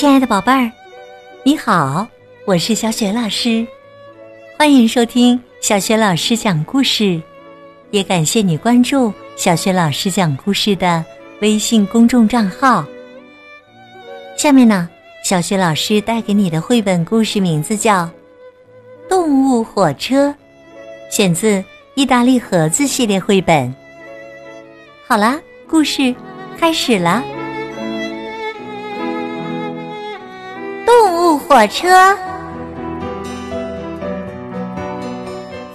亲爱的宝贝儿，你好，我是小雪老师，欢迎收听小雪老师讲故事，也感谢你关注小雪老师讲故事的微信公众账号。下面呢，小雪老师带给你的绘本故事名字叫《动物火车》，选自意大利盒子系列绘本。好啦，故事开始了。火车。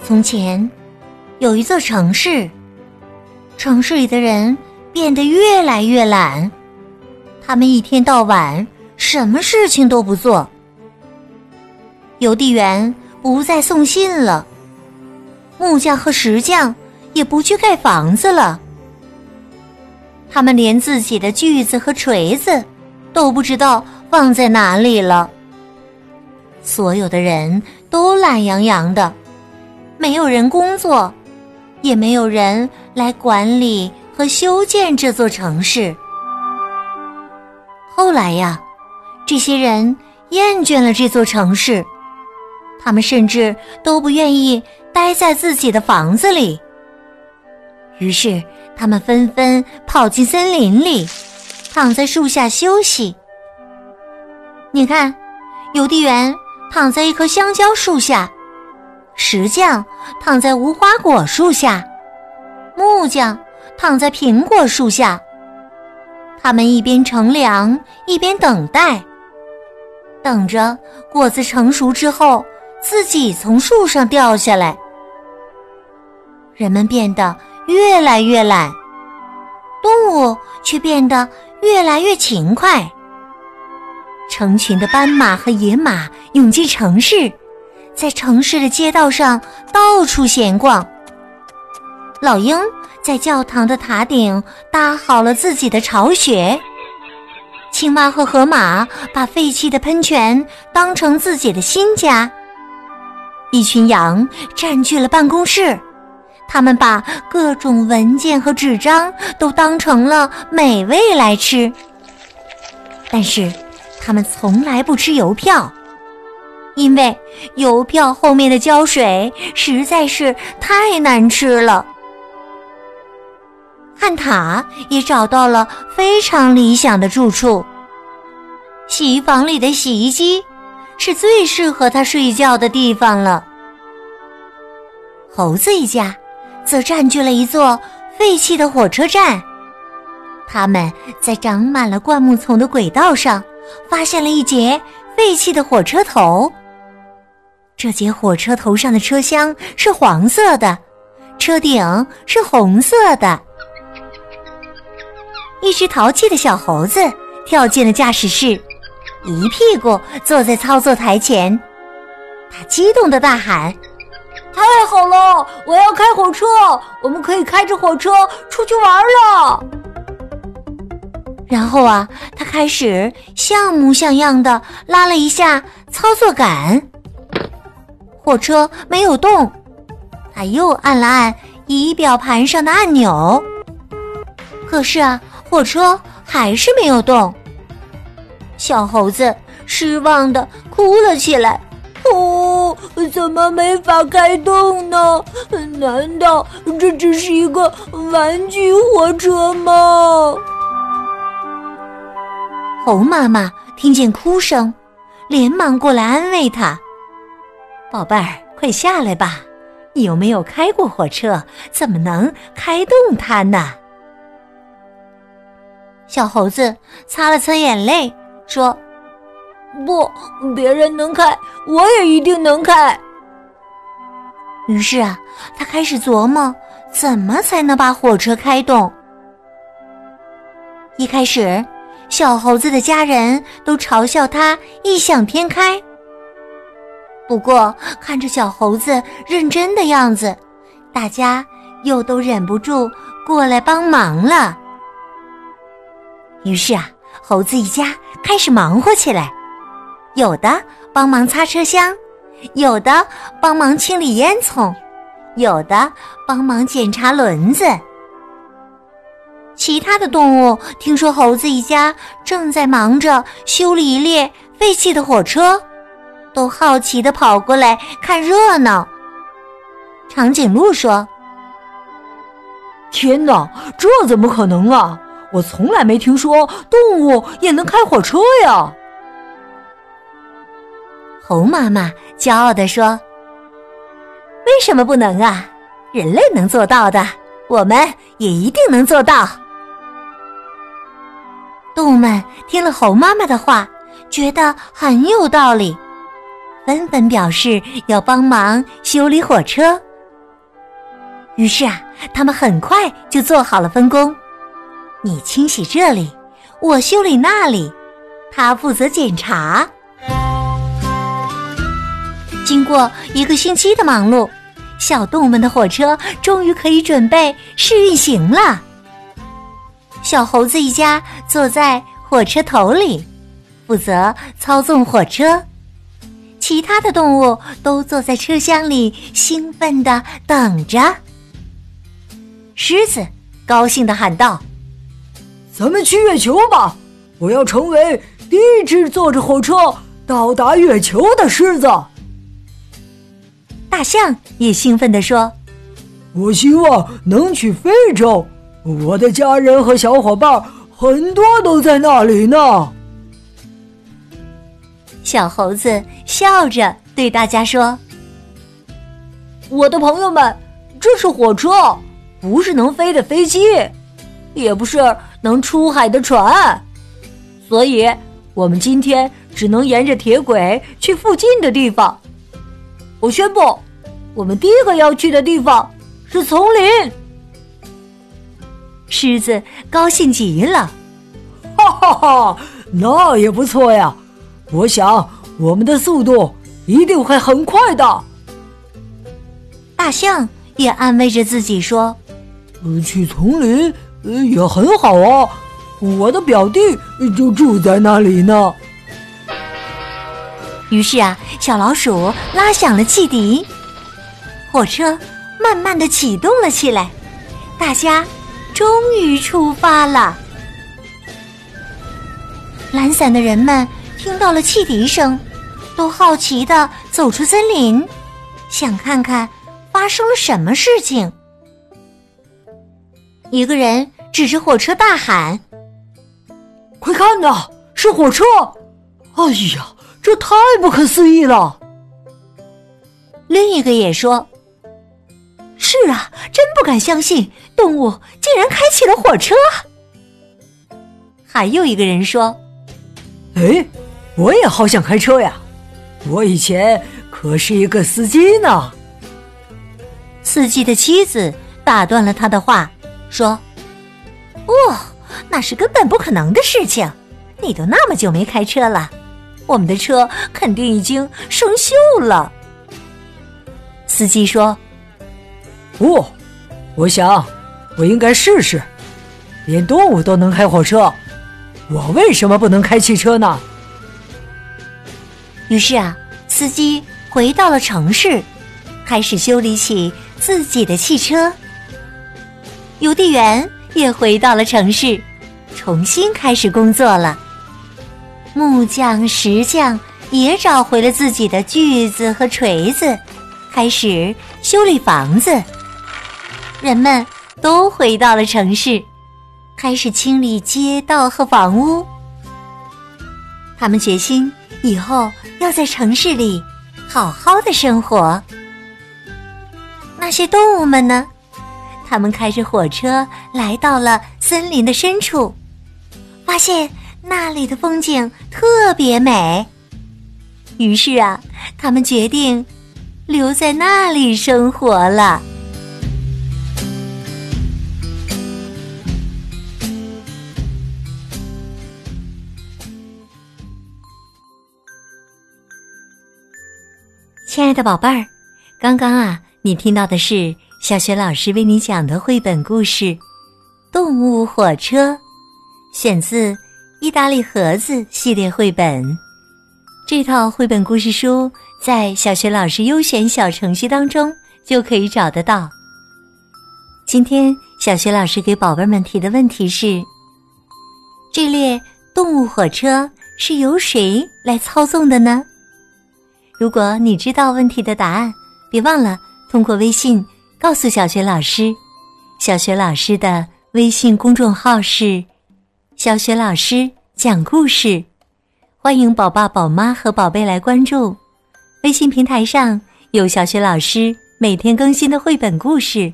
从前有一座城市，城市里的人变得越来越懒，他们一天到晚什么事情都不做。邮递员不再送信了，木匠和石匠也不去盖房子了，他们连自己的锯子和锤子都不知道。放在哪里了？所有的人都懒洋洋的，没有人工作，也没有人来管理和修建这座城市。后来呀，这些人厌倦了这座城市，他们甚至都不愿意待在自己的房子里。于是，他们纷纷跑进森林里，躺在树下休息。你看，邮递员躺在一棵香蕉树下，石匠躺在无花果树下，木匠躺在苹果树下。他们一边乘凉，一边等待，等着果子成熟之后自己从树上掉下来。人们变得越来越懒，动物却变得越来越勤快。成群的斑马和野马涌进城市，在城市的街道上到处闲逛。老鹰在教堂的塔顶搭好了自己的巢穴。青蛙和河马把废弃的喷泉当成自己的新家。一群羊占据了办公室，他们把各种文件和纸张都当成了美味来吃。但是。他们从来不吃邮票，因为邮票后面的胶水实在是太难吃了。汉塔也找到了非常理想的住处，洗衣房里的洗衣机是最适合他睡觉的地方了。猴子一家则占据了一座废弃的火车站，他们在长满了灌木丛的轨道上。发现了一节废弃的火车头。这节火车头上的车厢是黄色的，车顶是红色的。一只淘气的小猴子跳进了驾驶室，一屁股坐在操作台前。他激动的大喊：“太好了！我要开火车，我们可以开着火车出去玩了。”然后啊，他开始像模像样的拉了一下操作杆，火车没有动。他又按了按仪表盘上的按钮，可是啊，火车还是没有动。小猴子失望的哭了起来：“哦，怎么没法开动呢？难道这只是一个玩具火车吗？”猴妈妈听见哭声，连忙过来安慰他：“宝贝儿，快下来吧！你又没有开过火车，怎么能开动它呢？”小猴子擦了擦眼泪，说：“不，别人能开，我也一定能开。”于是啊，他开始琢磨怎么才能把火车开动。一开始。小猴子的家人都嘲笑他异想天开。不过看着小猴子认真的样子，大家又都忍不住过来帮忙了。于是啊，猴子一家开始忙活起来，有的帮忙擦车厢，有的帮忙清理烟囱，有的帮忙检查轮子。其他的动物听说猴子一家正在忙着修理一列废弃的火车，都好奇的跑过来看热闹。长颈鹿说：“天哪，这怎么可能啊！我从来没听说动物也能开火车呀！”猴妈妈骄傲地说：“为什么不能啊？人类能做到的，我们也一定能做到。”动物们听了猴妈妈的话，觉得很有道理，纷纷表示要帮忙修理火车。于是啊，他们很快就做好了分工：你清洗这里，我修理那里，他负责检查。经过一个星期的忙碌，小动物们的火车终于可以准备试运行了。小猴子一家坐在火车头里，负责操纵火车；其他的动物都坐在车厢里，兴奋的等着。狮子高兴的喊道：“咱们去月球吧！我要成为第一只坐着火车到达月球的狮子。”大象也兴奋的说：“我希望能去非洲。”我的家人和小伙伴很多都在那里呢。小猴子笑着对大家说：“我的朋友们，这是火车，不是能飞的飞机，也不是能出海的船，所以我们今天只能沿着铁轨去附近的地方。我宣布，我们第一个要去的地方是丛林。”狮子高兴极了，哈哈哈，那也不错呀！我想我们的速度一定会很快的。大象也安慰着自己说：“去丛林也很好啊，我的表弟就住在那里呢。”于是啊，小老鼠拉响了汽笛，火车慢慢的启动了起来，大家。终于出发了。懒散的人们听到了汽笛声，都好奇的走出森林，想看看发生了什么事情。一个人指着火车大喊：“快看呐，是火车！哎呀，这太不可思议了！”另一个也说。是啊，真不敢相信，动物竟然开起了火车。还有一个人说：“哎，我也好想开车呀！我以前可是一个司机呢。”司机的妻子打断了他的话，说：“哦，那是根本不可能的事情！你都那么久没开车了，我们的车肯定已经生锈了。”司机说。不，我想我应该试试。连动物都能开火车，我为什么不能开汽车呢？于是啊，司机回到了城市，开始修理起自己的汽车。邮递员也回到了城市，重新开始工作了。木匠、石匠也找回了自己的锯子和锤子，开始修理房子。人们都回到了城市，开始清理街道和房屋。他们决心以后要在城市里好好的生活。那些动物们呢？他们开着火车来到了森林的深处，发现那里的风景特别美。于是啊，他们决定留在那里生活了。亲爱的宝贝儿，刚刚啊，你听到的是小雪老师为你讲的绘本故事《动物火车》，选自《意大利盒子》系列绘本。这套绘本故事书在小学老师优选小程序当中就可以找得到。今天小学老师给宝贝们提的问题是：这列动物火车是由谁来操纵的呢？如果你知道问题的答案，别忘了通过微信告诉小学老师。小学老师的微信公众号是“小学老师讲故事”，欢迎宝爸宝妈和宝贝来关注。微信平台上有小学老师每天更新的绘本故事，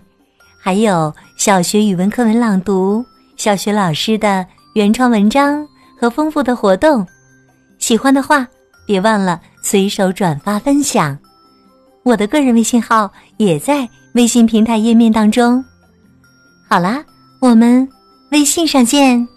还有小学语文课文朗读、小学老师的原创文章和丰富的活动。喜欢的话，别忘了随手转发分享。我的个人微信号也在微信平台页面当中。好啦，我们微信上见。